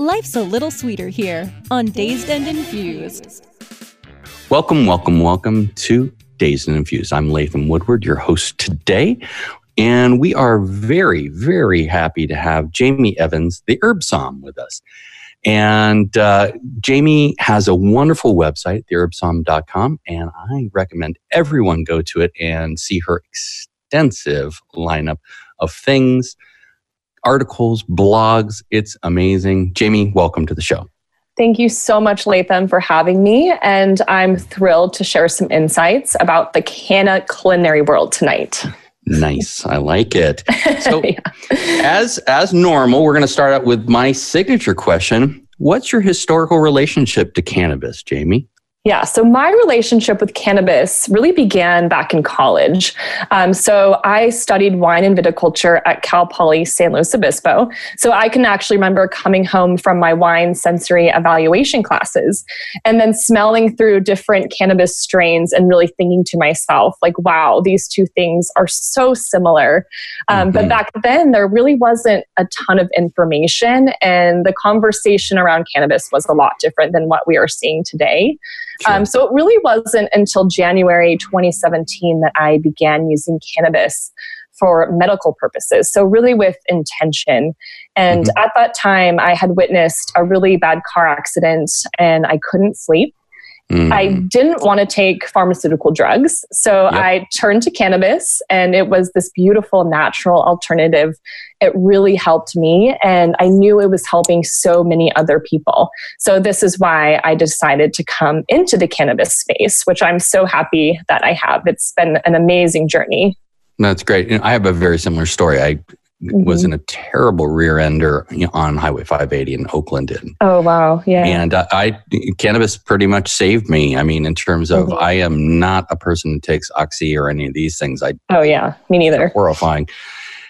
Life's a little sweeter here on Dazed and Infused. Welcome, welcome, welcome to Dazed and Infused. I'm Latham Woodward, your host today. And we are very, very happy to have Jamie Evans, the Herb Somm, with us. And uh, Jamie has a wonderful website, theherbsomm.com, and I recommend everyone go to it and see her extensive lineup of things articles, blogs. It's amazing. Jamie, welcome to the show. Thank you so much, Latham, for having me. And I'm thrilled to share some insights about the canna culinary world tonight. Nice. I like it. So, yeah. as as normal, we're going to start out with my signature question. What's your historical relationship to cannabis, Jamie? Yeah, so my relationship with cannabis really began back in college. Um, so I studied wine and viticulture at Cal Poly San Luis Obispo. So I can actually remember coming home from my wine sensory evaluation classes and then smelling through different cannabis strains and really thinking to myself, like, wow, these two things are so similar. Um, mm-hmm. But back then, there really wasn't a ton of information, and the conversation around cannabis was a lot different than what we are seeing today. Sure. Um, so it really wasn't until January 2017 that I began using cannabis for medical purposes. So, really with intention. And mm-hmm. at that time, I had witnessed a really bad car accident and I couldn't sleep. Mm. I didn't want to take pharmaceutical drugs. So yep. I turned to cannabis, and it was this beautiful natural alternative. It really helped me, and I knew it was helping so many other people. So, this is why I decided to come into the cannabis space, which I'm so happy that I have. It's been an amazing journey. That's great. I have a very similar story. I mm-hmm. was in a terrible rear ender on Highway 580 in Oakland. And, oh wow, yeah. And uh, I cannabis pretty much saved me. I mean, in terms of mm-hmm. I am not a person who takes oxy or any of these things. I oh yeah, me neither. Horrifying.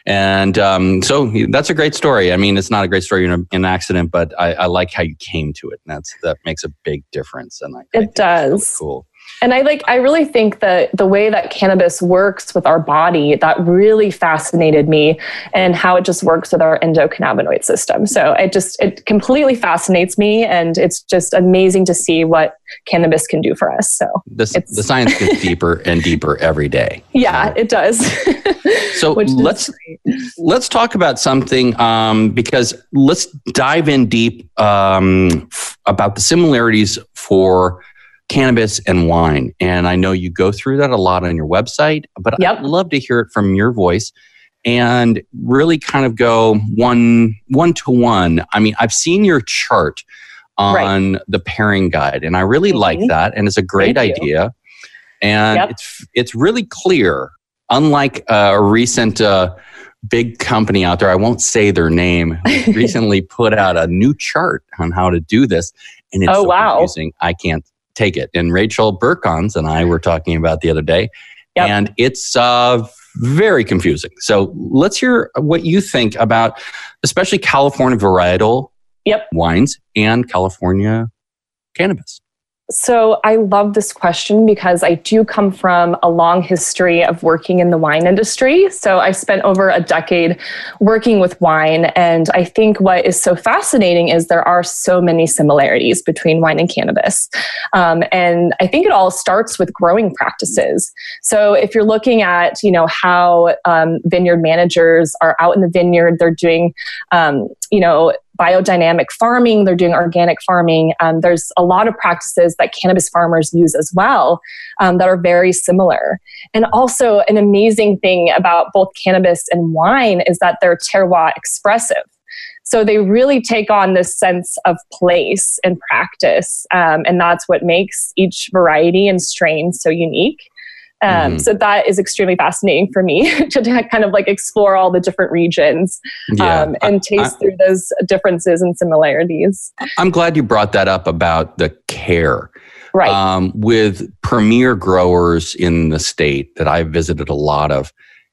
And um, so that's a great story. I mean, it's not a great story in, a, in an accident, but I, I, like how you came to it. And that's that makes a big difference. And I, it I does. Really cool. And I like I really think that the way that cannabis works with our body that really fascinated me and how it just works with our endocannabinoid system. So it just it completely fascinates me and it's just amazing to see what cannabis can do for us. So the, the science gets deeper and deeper every day. Yeah, so. it does. so let's let's talk about something um, because let's dive in deep um, f- about the similarities for cannabis and wine. And I know you go through that a lot on your website, but yep. I'd love to hear it from your voice and really kind of go one one to one. I mean, I've seen your chart on right. the pairing guide and I really mm-hmm. like that and it's a great Thank idea. You. And yep. it's it's really clear unlike a recent uh, big company out there, I won't say their name, recently put out a new chart on how to do this. And it's oh, so wow. confusing. I can't take it. And Rachel Burkons and I were talking about the other day, yep. and it's uh, very confusing. So let's hear what you think about, especially California varietal yep. wines and California cannabis. So I love this question because I do come from a long history of working in the wine industry. So I spent over a decade working with wine. And I think what is so fascinating is there are so many similarities between wine and cannabis. Um, and I think it all starts with growing practices. So if you're looking at, you know, how um, vineyard managers are out in the vineyard, they're doing, um, you know, biodynamic farming, they're doing organic farming. Um, there's a lot of practices that cannabis farmers use as well um, that are very similar. And also, an amazing thing about both cannabis and wine is that they're terroir expressive. So they really take on this sense of place and practice. Um, and that's what makes each variety and strain so unique. Um, mm-hmm. So that is extremely fascinating for me to, kind of like explore all the different regions yeah, um, and taste I, through those differences and similarities. I'm glad you brought that up about the care. Right. Um, with premier growers in the state that I've visited a lot of,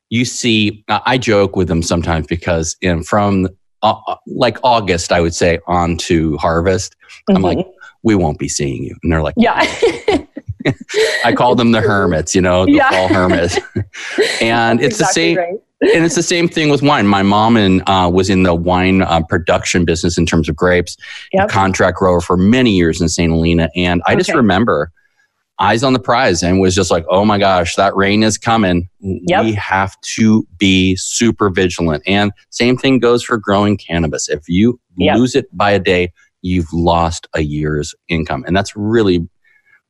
you see, I joke with them sometimes because in from uh, uh, like August, I would say, on to harvest, mm-hmm. I'm like, we won't be seeing you. And they're like, yeah. I call them the hermits, you know, the yeah. fall hermits. and That's it's exactly the same. Right. and it's the same thing with wine. My mom and uh, was in the wine uh, production business in terms of grapes, yep. contract grower for many years in St. Helena. And I okay. just remember eyes on the prize and was just like, oh my gosh, that rain is coming. Yep. We have to be super vigilant. And same thing goes for growing cannabis. If you yep. lose it by a day, you've lost a year's income. And that's really,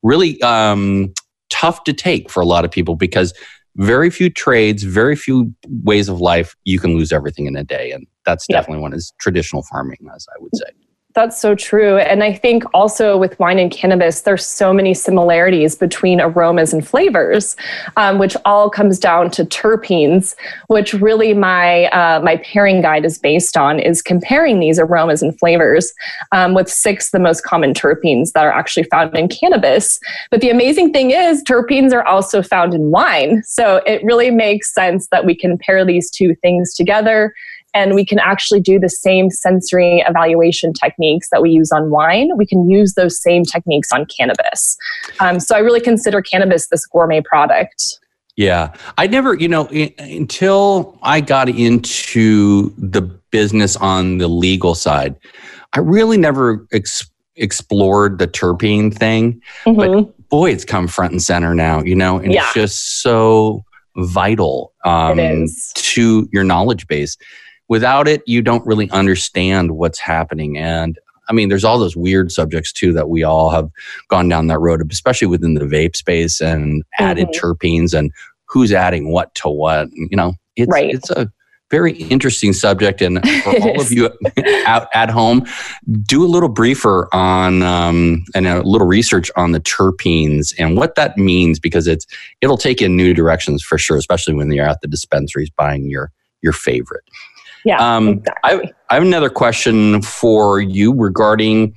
really um, tough to take for a lot of people because very few trades, very few ways of life, you can lose everything in a day. And that's yep. definitely one is traditional farming, as I would say. That's so true. And I think also with wine and cannabis, there's so many similarities between aromas and flavors, um, which all comes down to terpenes, which really my uh, my pairing guide is based on, is comparing these aromas and flavors um, with six the most common terpenes that are actually found in cannabis. But the amazing thing is, terpenes are also found in wine. So it really makes sense that we can pair these two things together and we can actually do the same sensory evaluation techniques that we use on wine. We can use those same techniques on cannabis. Um, so I really consider cannabis this gourmet product. Yeah, I never, you know, until I got into the business on the legal side, I really never ex- explored the terpene thing. Mm-hmm. But boy, it's come front and center now, you know, and yeah. it's just so vital um, to your knowledge base without it, you don't really understand what's happening. And I mean, there's all those weird subjects too that we all have gone down that road, especially within the vape space and added mm-hmm. terpenes and who's adding what to what. You know, it's right. it's a very interesting subject. And for all of you out at home, do a little briefer on um, and a little research on the terpenes and what that means because it's it'll take you in new directions for sure, especially when you're at the dispensaries buying your your favorite. Yeah. Um, exactly. I, I, have another question for you regarding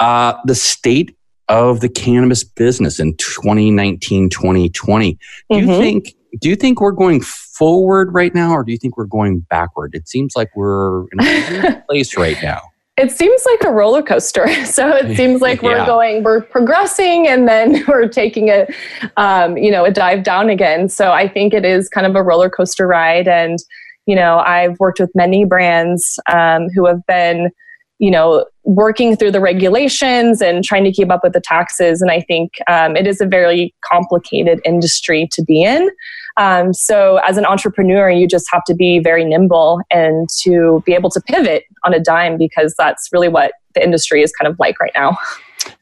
uh, the state of the cannabis business in 2019, 2020. Do mm-hmm. you think do you think we're going forward right now or do you think we're going backward? It seems like we're in a place right now. It seems like a roller coaster. So it seems like we're yeah. going, we're progressing, and then we're taking a, um, you know, a dive down again. So I think it is kind of a roller coaster ride, and you know, I've worked with many brands um, who have been, you know, working through the regulations and trying to keep up with the taxes. And I think um, it is a very complicated industry to be in. Um, so, as an entrepreneur, you just have to be very nimble and to be able to pivot on a dime because that's really what the industry is kind of like right now.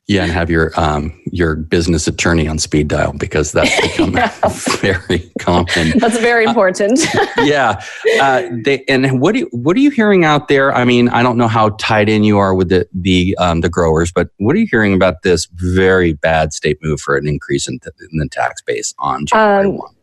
Yeah, and have your um, your business attorney on speed dial because that's become yeah. very common. That's very important. Uh, yeah, uh, they, and what do what are you hearing out there? I mean, I don't know how tied in you are with the the um, the growers, but what are you hearing about this very bad state move for an increase in, th- in the tax base on January um, one?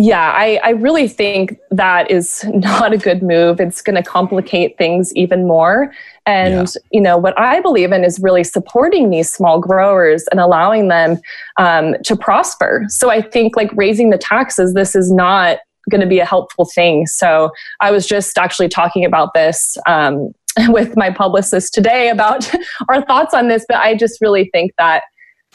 Yeah, I, I really think that is not a good move. It's going to complicate things even more. And, yeah. you know, what I believe in is really supporting these small growers and allowing them um, to prosper. So I think like raising the taxes, this is not going to be a helpful thing. So I was just actually talking about this um, with my publicist today about our thoughts on this, but I just really think that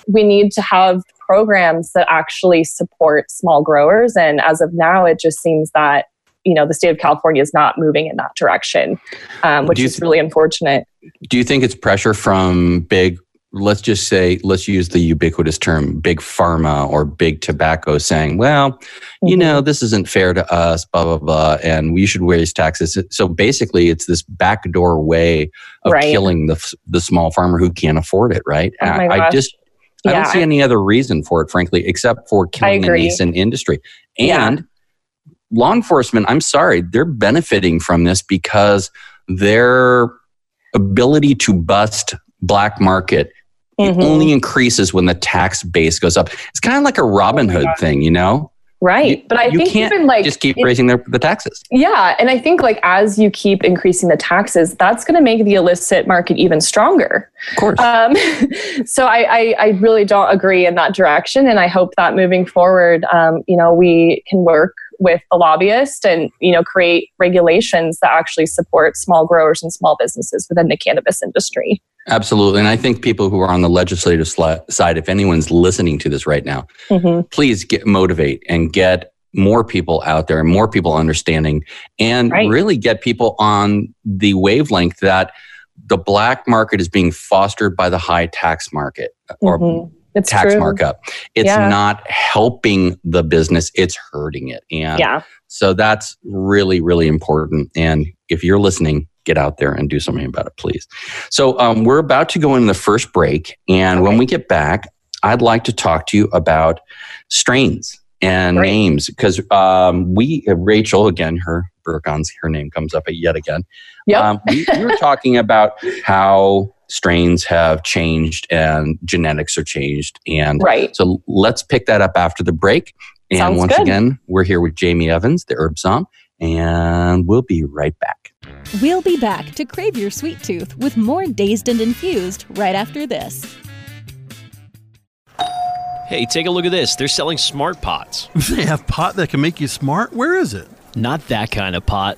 we need to have programs that actually support small growers. And as of now, it just seems that you know the state of California is not moving in that direction, um, which is really unfortunate. Do you think it's pressure from big? Let's just say, let's use the ubiquitous term, big pharma or big tobacco, saying, "Well, mm-hmm. you know, this isn't fair to us, blah blah blah, and we should raise taxes." So basically, it's this backdoor way of right. killing the the small farmer who can't afford it. Right? Oh I, I just I don't see any other reason for it, frankly, except for killing a nascent industry. And yeah. law enforcement, I'm sorry, they're benefiting from this because their ability to bust black market Mm-hmm. It only increases when the tax base goes up. It's kind of like a Robin Hood oh thing, you know? Right. You, but I think even like just keep raising their, the taxes. Yeah. And I think like as you keep increasing the taxes, that's going to make the illicit market even stronger. Of course. Um, so I, I, I, really don't agree in that direction. And I hope that moving forward, um, you know, we can work with the lobbyist and, you know, create regulations that actually support small growers and small businesses within the cannabis industry. Absolutely. And I think people who are on the legislative side, if anyone's listening to this right now, mm-hmm. please get motivate and get more people out there and more people understanding and right. really get people on the wavelength that the black market is being fostered by the high tax market or mm-hmm. Tax true. markup. It's yeah. not helping the business, it's hurting it. And yeah. so that's really, really important. And if you're listening, get out there and do something about it, please. So um, we're about to go in the first break. And okay. when we get back, I'd like to talk to you about strains and Great. names because um, we, uh, Rachel, again, her Burkons, her name comes up yet again. Yeah, um, we, we were talking about how strains have changed and genetics are changed. And right. so let's pick that up after the break. And Sounds once good. again, we're here with Jamie Evans, the Herb Somm, and we'll be right back. We'll be back to crave your sweet tooth with more Dazed and Infused right after this. Hey, take a look at this. They're selling smart pots. They have pot that can make you smart? Where is it? Not that kind of pot.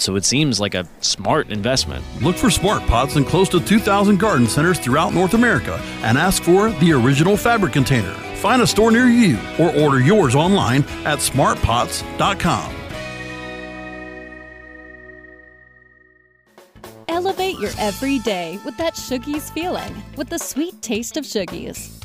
so it seems like a smart investment. Look for smart pots in close to 2,000 garden centers throughout North America and ask for the original fabric container. Find a store near you or order yours online at smartpots.com. Elevate your everyday with that Shoogies feeling with the sweet taste of Shoogies.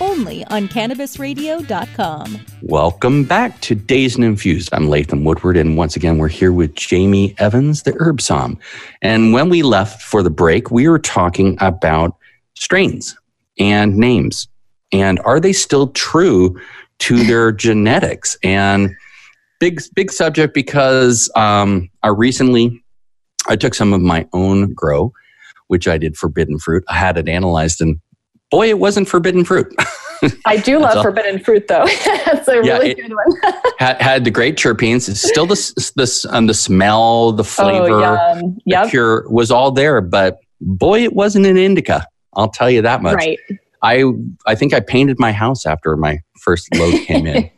only on cannabisradio.com. Welcome back to Dazed and Infused. I'm Latham Woodward, and once again, we're here with Jamie Evans, the Herb Somm. And when we left for the break, we were talking about strains and names. And are they still true to their genetics? And big, big subject because um, I recently I took some of my own grow which I did forbidden fruit. I had it analyzed, and boy, it wasn't forbidden fruit. I do love forbidden fruit, though. That's a yeah, really good one. had, had the great terpenes. It's still the this um, the smell, the oh, flavor, oh, yep. the pure was all there. But boy, it wasn't an indica. I'll tell you that much. Right. I I think I painted my house after my first load came in.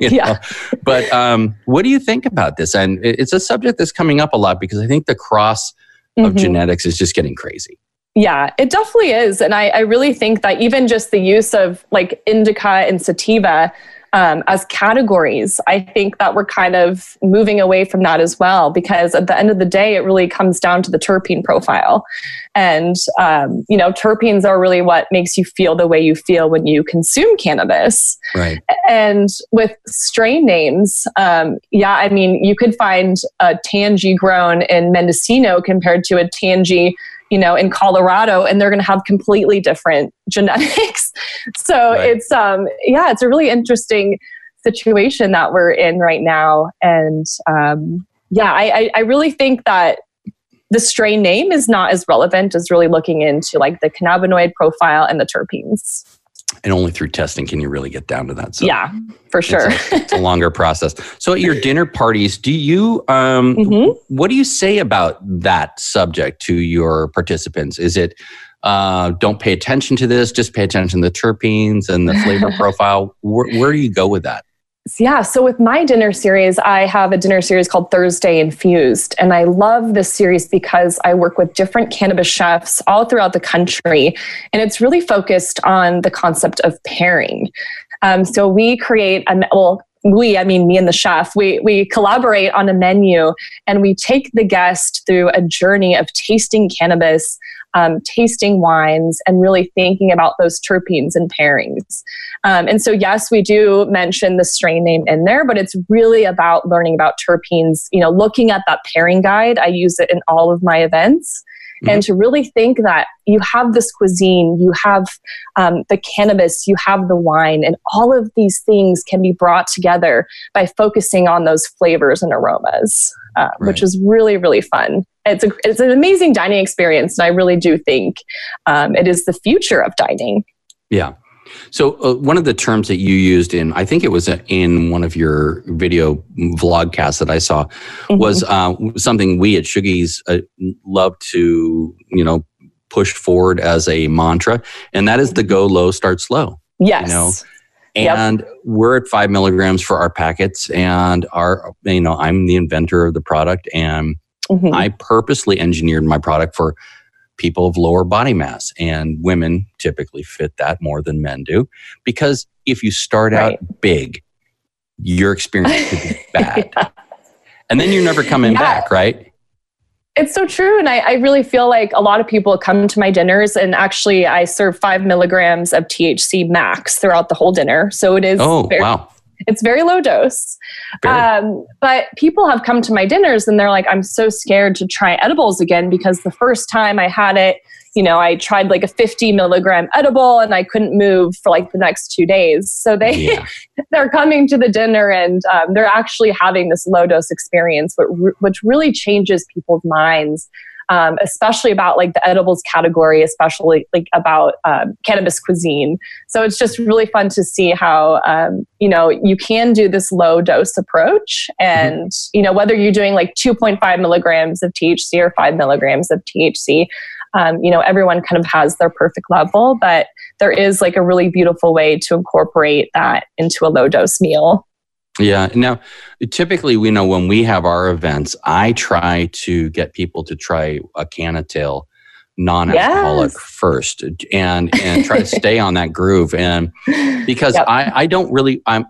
yeah. Know? But um, what do you think about this? And it's a subject that's coming up a lot because I think the cross mm-hmm. of genetics is just getting crazy. Yeah, it definitely is. And I, I really think that even just the use of like indica and sativa um, as categories. I think that we're kind of moving away from that as well because at the end of the day, it really comes down to the terpene profile. And, um, you know, terpenes are really what makes you feel the way you feel when you consume cannabis. Right. And with strain names, um, yeah, I mean, you could find a Tangie grown in Mendocino compared to a Tangie you know in colorado and they're going to have completely different genetics. So right. it's um yeah it's a really interesting situation that we're in right now. And um yeah i i really think that the strain name is not as relevant as really looking into like the cannabinoid profile and the terpenes and only through testing can you really get down to that. So yeah, for sure. It's a, it's a longer process. So at your dinner parties, do you um, mm-hmm. what do you say about that subject to your participants? Is it uh, don't pay attention to this, just pay attention to the terpenes and the flavor profile? Where, where do you go with that? Yeah, so with my dinner series, I have a dinner series called Thursday Infused. And I love this series because I work with different cannabis chefs all throughout the country. And it's really focused on the concept of pairing. Um, so we create a, well, we, I mean me and the chef, we we collaborate on a menu and we take the guest through a journey of tasting cannabis um, tasting wines and really thinking about those terpenes and pairings. Um, and so, yes, we do mention the strain name in there, but it's really about learning about terpenes, you know, looking at that pairing guide. I use it in all of my events. Mm-hmm. And to really think that you have this cuisine, you have um, the cannabis, you have the wine, and all of these things can be brought together by focusing on those flavors and aromas, uh, right. which is really, really fun it's a it's an amazing dining experience, and I really do think um, it is the future of dining. Yeah. So uh, one of the terms that you used in, I think it was in one of your video vlogcasts that I saw, mm-hmm. was uh, something we at Shoogies uh, love to, you know, push forward as a mantra, and that is the go low, start slow. Yes. You know, and yep. we're at five milligrams for our packets, and our, you know, I'm the inventor of the product, and Mm-hmm. I purposely engineered my product for people of lower body mass, and women typically fit that more than men do. Because if you start right. out big, your experience could be bad. yeah. And then you're never coming yeah. back, right? It's so true. And I, I, really feel like a lot of people come to my dinners, and actually, I serve five milligrams of THC max throughout the whole dinner. So it is. Oh, very, wow. It's very low dose. Um, but people have come to my dinners and they're like, I'm so scared to try edibles again because the first time I had it, you know, I tried like a 50 milligram edible and I couldn't move for like the next two days. So they yeah. they're coming to the dinner and um, they're actually having this low dose experience, which really changes people's minds um, especially about like the edibles category, especially like about um, cannabis cuisine. So it's just really fun to see how um, you know you can do this low dose approach, and mm-hmm. you know whether you're doing like 2.5 milligrams of THC or five milligrams of THC. Um, you know, everyone kind of has their perfect level, but there is like a really beautiful way to incorporate that into a low dose meal. Yeah. Now, typically, we know when we have our events, I try to get people to try a CannaTail non-alcoholic yes. first and and try to stay on that groove and because yep. I I don't really I'm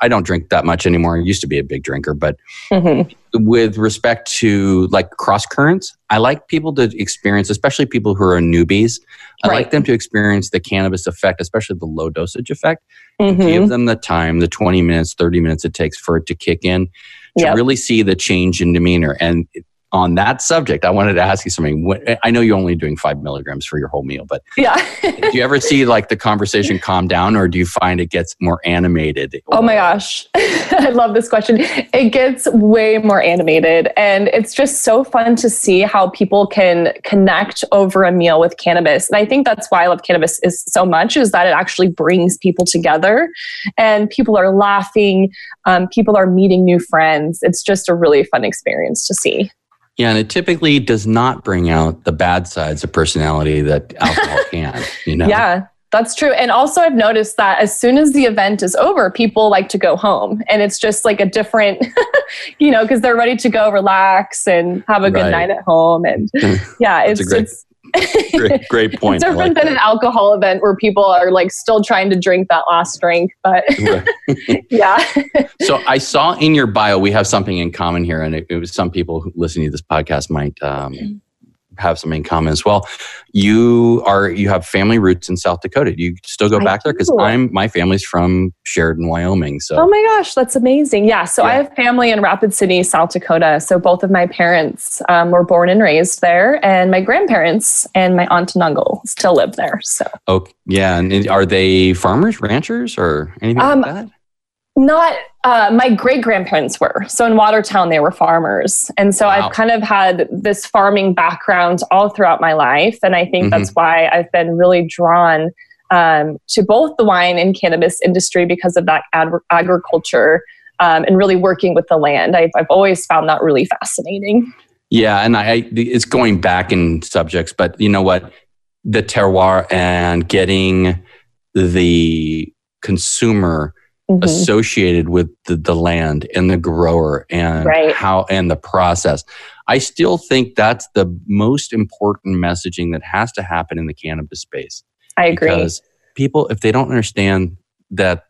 I don't drink that much anymore. I used to be a big drinker, but mm-hmm. with respect to like cross currents, I like people to experience, especially people who are newbies. I right. like them to experience the cannabis effect, especially the low dosage effect. Mm-hmm. Give them the time, the 20 minutes, 30 minutes it takes for it to kick in to yep. really see the change in demeanor. And on that subject, I wanted to ask you something. I know you're only doing five milligrams for your whole meal, but yeah, do you ever see like the conversation calm down, or do you find it gets more animated? Oh my gosh, I love this question. It gets way more animated, and it's just so fun to see how people can connect over a meal with cannabis. And I think that's why I love cannabis is so much is that it actually brings people together, and people are laughing, um, people are meeting new friends. It's just a really fun experience to see. Yeah, and it typically does not bring out the bad sides of personality that alcohol can, you know? Yeah, that's true. And also, I've noticed that as soon as the event is over, people like to go home. And it's just like a different, you know, because they're ready to go relax and have a good right. night at home. And yeah, it's, great, it's great, great point. it's different like than that. an alcohol event where people are like still trying to drink that last drink, but yeah. so I saw in your bio we have something in common here, and it, it was some people who listening to this podcast might um, have some in common as well. You are you have family roots in South Dakota. Do you still go I back do. there? Because I'm my family's from Sheridan, Wyoming. So oh my gosh, that's amazing. Yeah, so yeah. I have family in Rapid City, South Dakota. So both of my parents um, were born and raised there, and my grandparents and my aunt and uncle still live there. So oh yeah, and are they farmers, ranchers, or anything um, like that? Not uh, my great grandparents were. So in Watertown, they were farmers. And so wow. I've kind of had this farming background all throughout my life. And I think mm-hmm. that's why I've been really drawn um, to both the wine and cannabis industry because of that ag- agriculture um, and really working with the land. I've, I've always found that really fascinating. Yeah. And I, I, it's going back in subjects, but you know what? The terroir and getting the consumer mm-hmm. associated with the, the, land and the grower and right. how and the process. I still think that's the most important messaging that has to happen in the cannabis space. I agree. Because people, if they don't understand that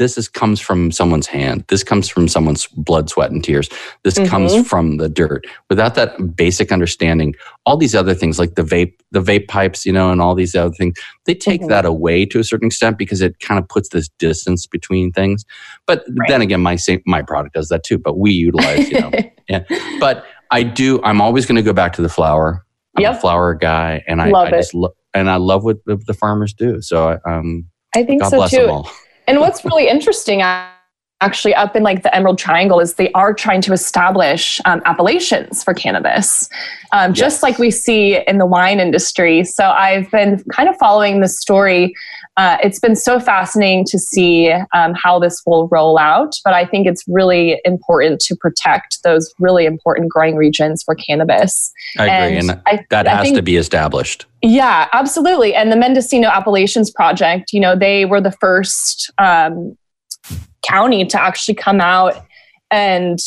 this is comes from someone's hand. This comes from someone's blood, sweat, and tears. This mm-hmm. comes from the dirt. Without that basic understanding, all these other things like the vape, the vape pipes, you know, and all these other things, they take mm-hmm. that away to a certain extent because it kind of puts this distance between things. But right. then again, my same, my product does that too. But we utilize, you know, yeah. But I do. I'm always going to go back to the flower. I'm yep. a flower guy, and I, I just love and I love what the, the farmers do. So um, I think God so too. And what's really interesting actually up in like the Emerald Triangle is they are trying to establish um, appellations for cannabis, um, just yes. like we see in the wine industry. So I've been kind of following this story. Uh, it's been so fascinating to see um, how this will roll out, but I think it's really important to protect those really important growing regions for cannabis. I agree, and, and I, that I has think, to be established. Yeah, absolutely. And the Mendocino Appellations Project, you know, they were the first um, county to actually come out and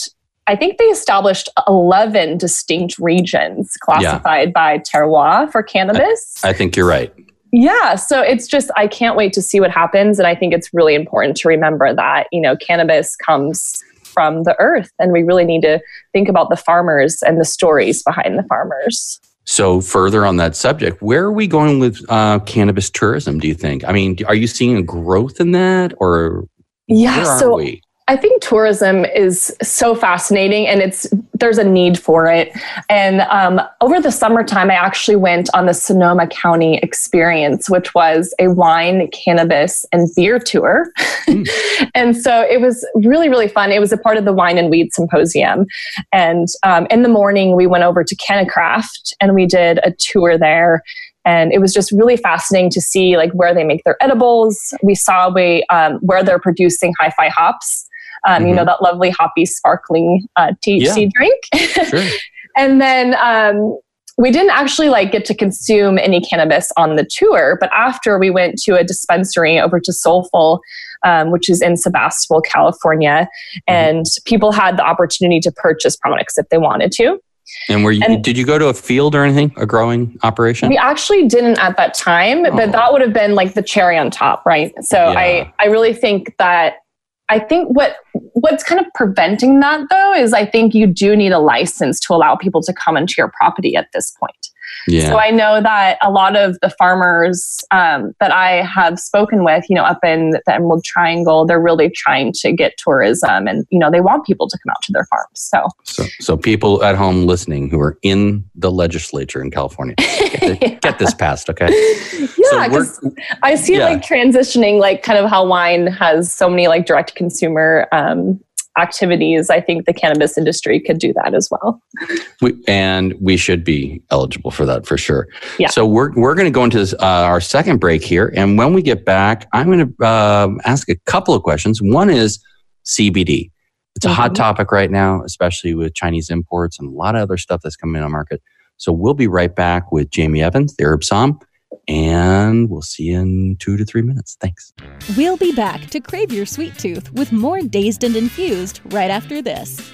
I think they established 11 distinct regions classified yeah. by terroir for cannabis. I, I think you're right. Yeah, so it's just I can't wait to see what happens and I think it's really important to remember that, you know, cannabis comes from the earth and we really need to think about the farmers and the stories behind the farmers. So, further on that subject, where are we going with uh, cannabis tourism? Do you think? I mean, are you seeing a growth in that, or yeah, so we? I think tourism is so fascinating and it's there's a need for it. And um, over the summertime, I actually went on the Sonoma County experience, which was a wine, cannabis, and beer tour. Mm. and so it was really, really fun. It was a part of the Wine and Weed Symposium. And um, in the morning, we went over to CannaCraft and we did a tour there and it was just really fascinating to see like where they make their edibles we saw we, um, where they're producing hi-fi hops um, mm-hmm. you know mm-hmm. that lovely hoppy sparkling uh, thc yeah. drink sure. and then um, we didn't actually like get to consume any cannabis on the tour but after we went to a dispensary over to Solful um, which is in sebastopol california mm-hmm. and people had the opportunity to purchase products if they wanted to and were you, and did you go to a field or anything, a growing operation? We actually didn't at that time, oh. but that would have been like the cherry on top, right? So yeah. I, I really think that I think what what's kind of preventing that though is I think you do need a license to allow people to come into your property at this point. Yeah. So I know that a lot of the farmers um, that I have spoken with, you know, up in the Emerald Triangle, they're really trying to get tourism, and you know, they want people to come out to their farms. So, so, so people at home listening who are in the legislature in California, get, yeah. get this passed, okay? Yeah, because so I see yeah. it like transitioning, like kind of how wine has so many like direct consumer um, activities, I think the cannabis industry could do that as well. We, and we should be eligible for that for sure. Yeah. So we're, we're going to go into this, uh, our second break here. And when we get back, I'm going to uh, ask a couple of questions. One is CBD. It's a mm-hmm. hot topic right now, especially with Chinese imports and a lot of other stuff that's coming in on market. So we'll be right back with Jamie Evans, the Herb Somm, and we'll see you in two to three minutes. Thanks. We'll be back to crave your sweet tooth with more Dazed and Infused right after this.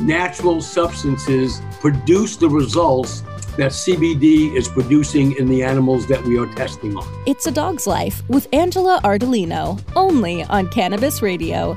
natural substances produce the results that CBD is producing in the animals that we are testing on. It's a Dog's Life with Angela Ardolino, only on Cannabis Radio.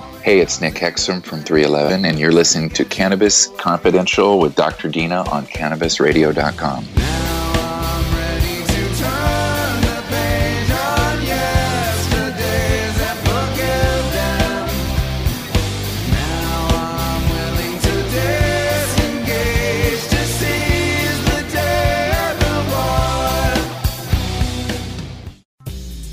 Hey, it's Nick Hexum from 311, and you're listening to Cannabis Confidential with Dr. Dina on CannabisRadio.com.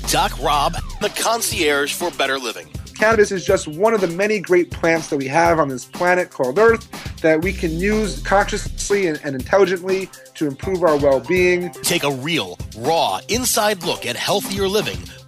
Doc Rob, the concierge for better living. Cannabis is just one of the many great plants that we have on this planet called Earth that we can use consciously and, and intelligently to improve our well being. Take a real, raw, inside look at healthier living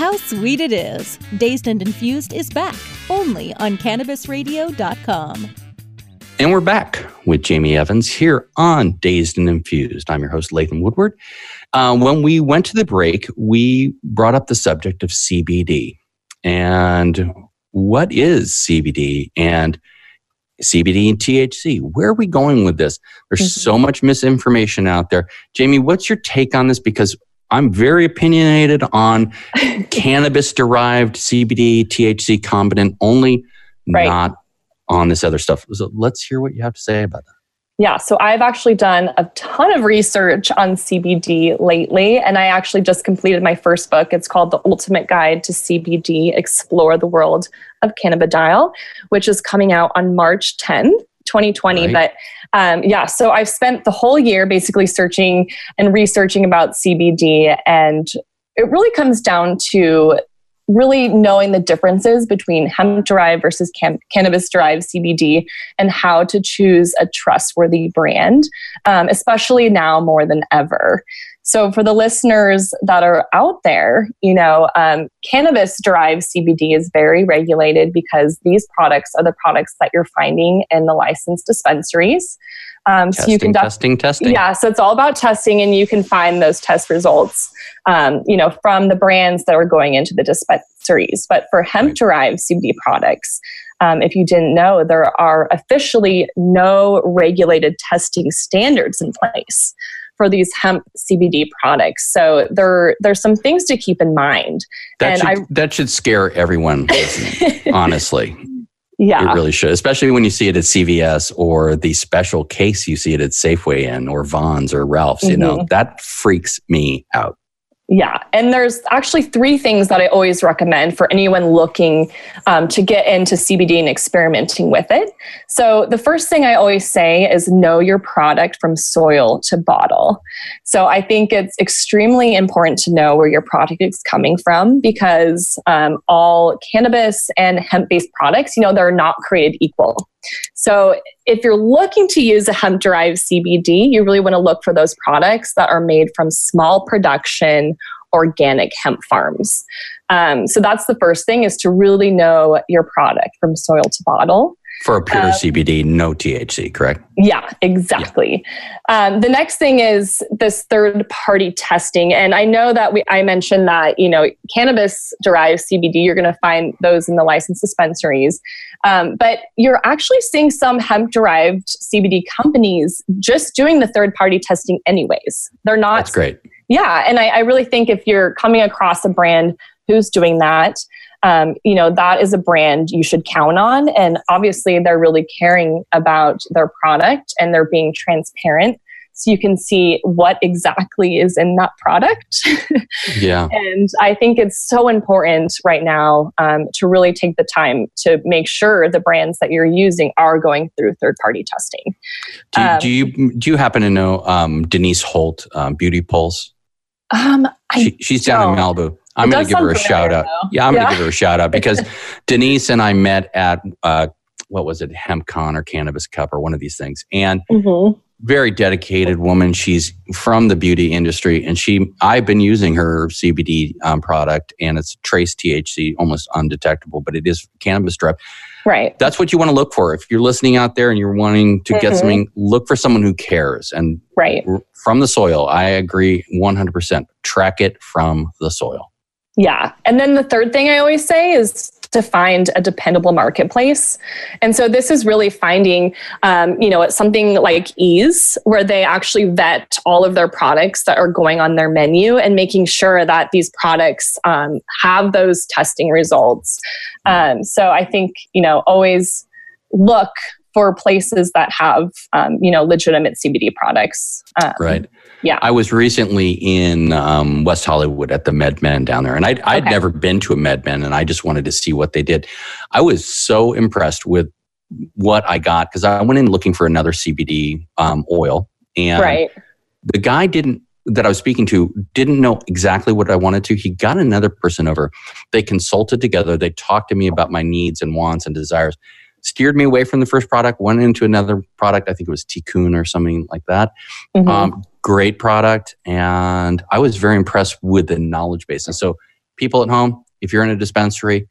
How sweet it is! Dazed and Infused is back, only on CannabisRadio.com. And we're back with Jamie Evans here on Dazed and Infused. I'm your host, Latham Woodward. Uh, when we went to the break, we brought up the subject of CBD. And what is CBD? And CBD and THC. Where are we going with this? There's mm-hmm. so much misinformation out there. Jamie, what's your take on this? Because I'm very opinionated on cannabis derived CBD, THC combinant only, right. not on this other stuff. So let's hear what you have to say about that. Yeah, so I've actually done a ton of research on CBD lately, and I actually just completed my first book. It's called The Ultimate Guide to CBD Explore the World of Cannabidiol, which is coming out on March 10th. 2020 right. but um, yeah so i've spent the whole year basically searching and researching about cbd and it really comes down to really knowing the differences between hemp derived versus cam- cannabis derived CBD and how to choose a trustworthy brand, um, especially now more than ever. So, for the listeners that are out there, you know, um, cannabis derived CBD is very regulated because these products are the products that you're finding in the licensed dispensaries. Um, testing, so you can def- testing, testing. Yeah, so it's all about testing, and you can find those test results, um, you know, from the brands that are going into the dispensaries. But for hemp-derived CBD products, um, if you didn't know, there are officially no regulated testing standards in place for these hemp CBD products. So there there's some things to keep in mind. That and should, I, that should scare everyone honestly. Yeah. It really should, especially when you see it at CVS or the special case you see it at Safeway in or Vons or Ralph's, mm-hmm. you know, mm-hmm. that freaks me out. Yeah, and there's actually three things that I always recommend for anyone looking um, to get into CBD and experimenting with it. So, the first thing I always say is know your product from soil to bottle. So, I think it's extremely important to know where your product is coming from because um, all cannabis and hemp based products, you know, they're not created equal. So, if you're looking to use a hemp derived CBD, you really want to look for those products that are made from small production organic hemp farms. Um, so, that's the first thing is to really know your product from soil to bottle. For a pure um, CBD, no THC, correct? Yeah, exactly. Yeah. Um, the next thing is this third party testing. And I know that we, I mentioned that, you know, cannabis derived CBD, you're going to find those in the licensed dispensaries. Um, but you're actually seeing some hemp derived CBD companies just doing the third party testing, anyways. They're not. That's great. Yeah. And I, I really think if you're coming across a brand who's doing that, um, you know that is a brand you should count on. And obviously they're really caring about their product and they're being transparent. So you can see what exactly is in that product. Yeah. And i think it's so important right now um, to really take the time to make sure the brands that you're using are going through third party testing. Do, um, do, you do you happen to know um, denise holt um, beauty pulse um, she, she's down in Malibu. I'm going to give her a shout out. Though. Yeah, I'm yeah. going to give her a shout out because Denise and I met at uh, what was it, HempCon or Cannabis Cup or one of these things, and mm-hmm. very dedicated woman. She's from the beauty industry, and she I've been using her CBD um, product, and it's trace THC, almost undetectable, but it is cannabis drug. Right. That's what you want to look for. If you're listening out there and you're wanting to mm-hmm. get something, look for someone who cares. And right. from the soil, I agree 100%. Track it from the soil. Yeah. And then the third thing I always say is to find a dependable marketplace. And so this is really finding, um, you know, something like Eaze, where they actually vet all of their products that are going on their menu and making sure that these products um, have those testing results. Um, so I think, you know, always look for places that have, um, you know, legitimate CBD products. Um, right. Yeah. I was recently in um, West Hollywood at the MedMen down there, and I'd, I'd okay. never been to a MedMen, and I just wanted to see what they did. I was so impressed with what I got because I went in looking for another CBD um, oil, and right. the guy didn't that I was speaking to didn't know exactly what I wanted to. He got another person over. They consulted together. They talked to me about my needs and wants and desires steered me away from the first product, went into another product. I think it was Tikkun or something like that. Mm-hmm. Um, great product. And I was very impressed with the knowledge base. And so, people at home, if you're in a dispensary,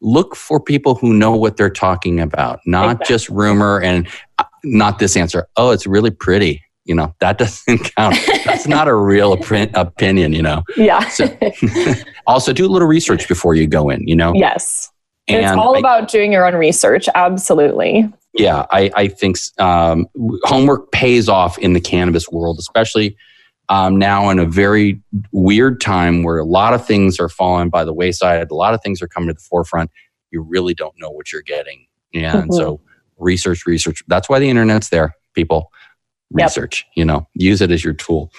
look for people who know what they're talking about, not exactly. just rumor and uh, not this answer. Oh, it's really pretty. You know, that doesn't count. That's not a real op- opinion, you know? Yeah. so, also, do a little research before you go in, you know? Yes. And it's all I, about doing your own research. Absolutely. Yeah, I, I think um, homework pays off in the cannabis world, especially um, now in a very weird time where a lot of things are falling by the wayside. A lot of things are coming to the forefront. You really don't know what you're getting. And mm-hmm. so, research, research. That's why the internet's there, people research yep. you know use it as your tool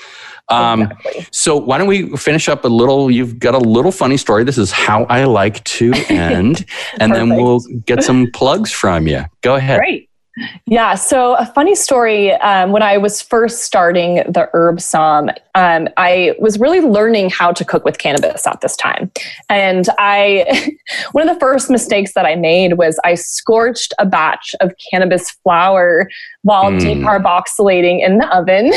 um, exactly. so why don't we finish up a little you've got a little funny story this is how i like to end and then we'll get some plugs from you go ahead great yeah. So, a funny story um, when I was first starting the Herb Somm, um, I was really learning how to cook with cannabis at this time. And I, one of the first mistakes that I made was I scorched a batch of cannabis flower while mm. decarboxylating in the oven.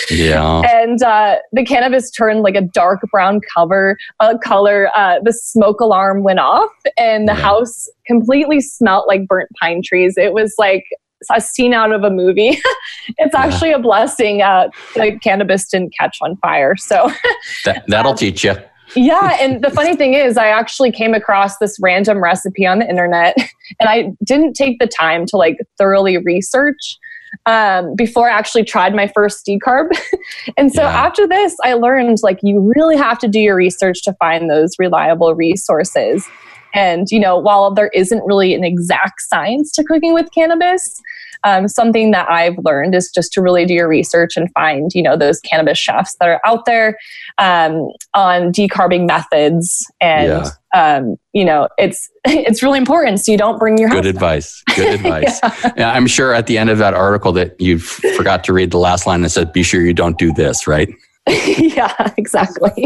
yeah. and uh, the cannabis turned like a dark brown cover uh, color. Uh, the smoke alarm went off, and the yeah. house completely smelt like burnt pine trees. It was like a scene out of a movie. it's actually yeah. a blessing uh, the cannabis didn't catch on fire. So that, that'll teach you. yeah. And the funny thing is, I actually came across this random recipe on the internet and I didn't take the time to like thoroughly research um, before I actually tried my first decarb. and so yeah. after this, I learned like you really have to do your research to find those reliable resources. And, you know, while there isn't really an exact science to cooking with cannabis, um, something that I've learned is just to really do your research and find, you know, those cannabis chefs that are out there um, on decarbing methods. And, yeah. Um, you know, it's it's really important. So you don't bring your good advice. Good advice. yeah. yeah. I'm sure at the end of that article that you forgot to read the last line that said, "Be sure you don't do this." Right. yeah, exactly.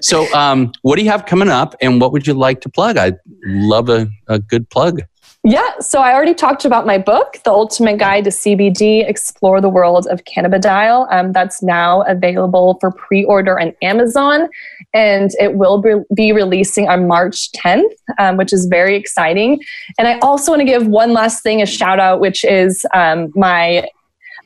so, um, what do you have coming up, and what would you like to plug? I'd love a, a good plug. Yeah, so I already talked about my book, The Ultimate Guide to CBD Explore the World of Cannabidiol. Um, that's now available for pre order on Amazon, and it will be releasing on March 10th, um, which is very exciting. And I also want to give one last thing a shout out, which is um, my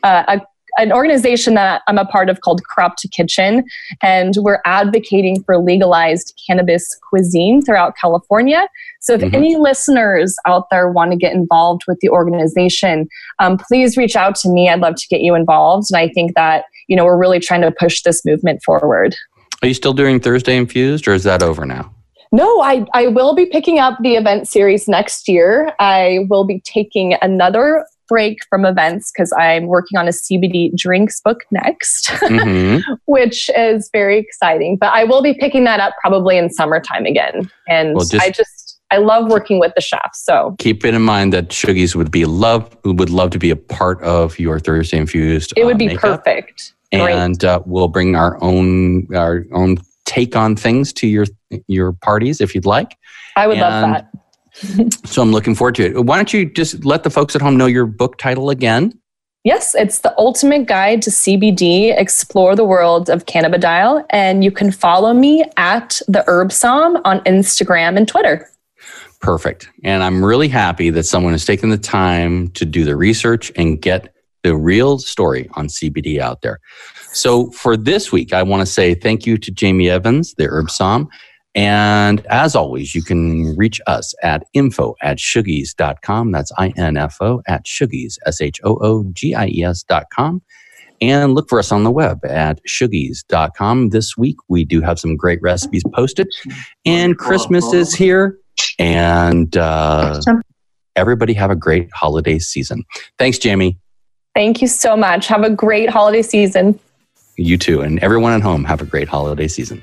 uh, a an organization that I'm a part of called Crop to Kitchen, and we're advocating for legalized cannabis cuisine throughout California. So, if mm-hmm. any listeners out there want to get involved with the organization, um, please reach out to me. I'd love to get you involved. And I think that, you know, we're really trying to push this movement forward. Are you still doing Thursday Infused or is that over now? No, I, I will be picking up the event series next year. I will be taking another break from events because I'm working on a CBD drinks book next, mm-hmm. which is very exciting. But I will be picking that up probably in summertime again. And well, just I just I love working with the chefs. So keep it in mind that Shoogies would be love would love to be a part of your Thursday infused. It would uh, be makeup. perfect. And uh, we'll bring our own our own take on things to your your parties if you'd like. I would and love that so I'm looking forward to it. Why don't you just let the folks at home know your book title again? Yes, it's the ultimate guide to CBD, explore the world of cannabidiol. And you can follow me at the Herb Somm on Instagram and Twitter. Perfect. And I'm really happy that someone has taken the time to do the research and get the real story on CBD out there. So for this week, I want to say thank you to Jamie Evans, the Herb Somm, and as always, you can reach us at info at shoogies.com. That's I-N-F-O at shoogies, S-H-O-O-G-I-E-S dot com. And look for us on the web at shoogies.com. This week, we do have some great recipes posted. And Christmas is here. And uh, everybody have a great holiday season. Thanks, Jamie. Thank you so much. Have a great holiday season. You too. And everyone at home, have a great holiday season.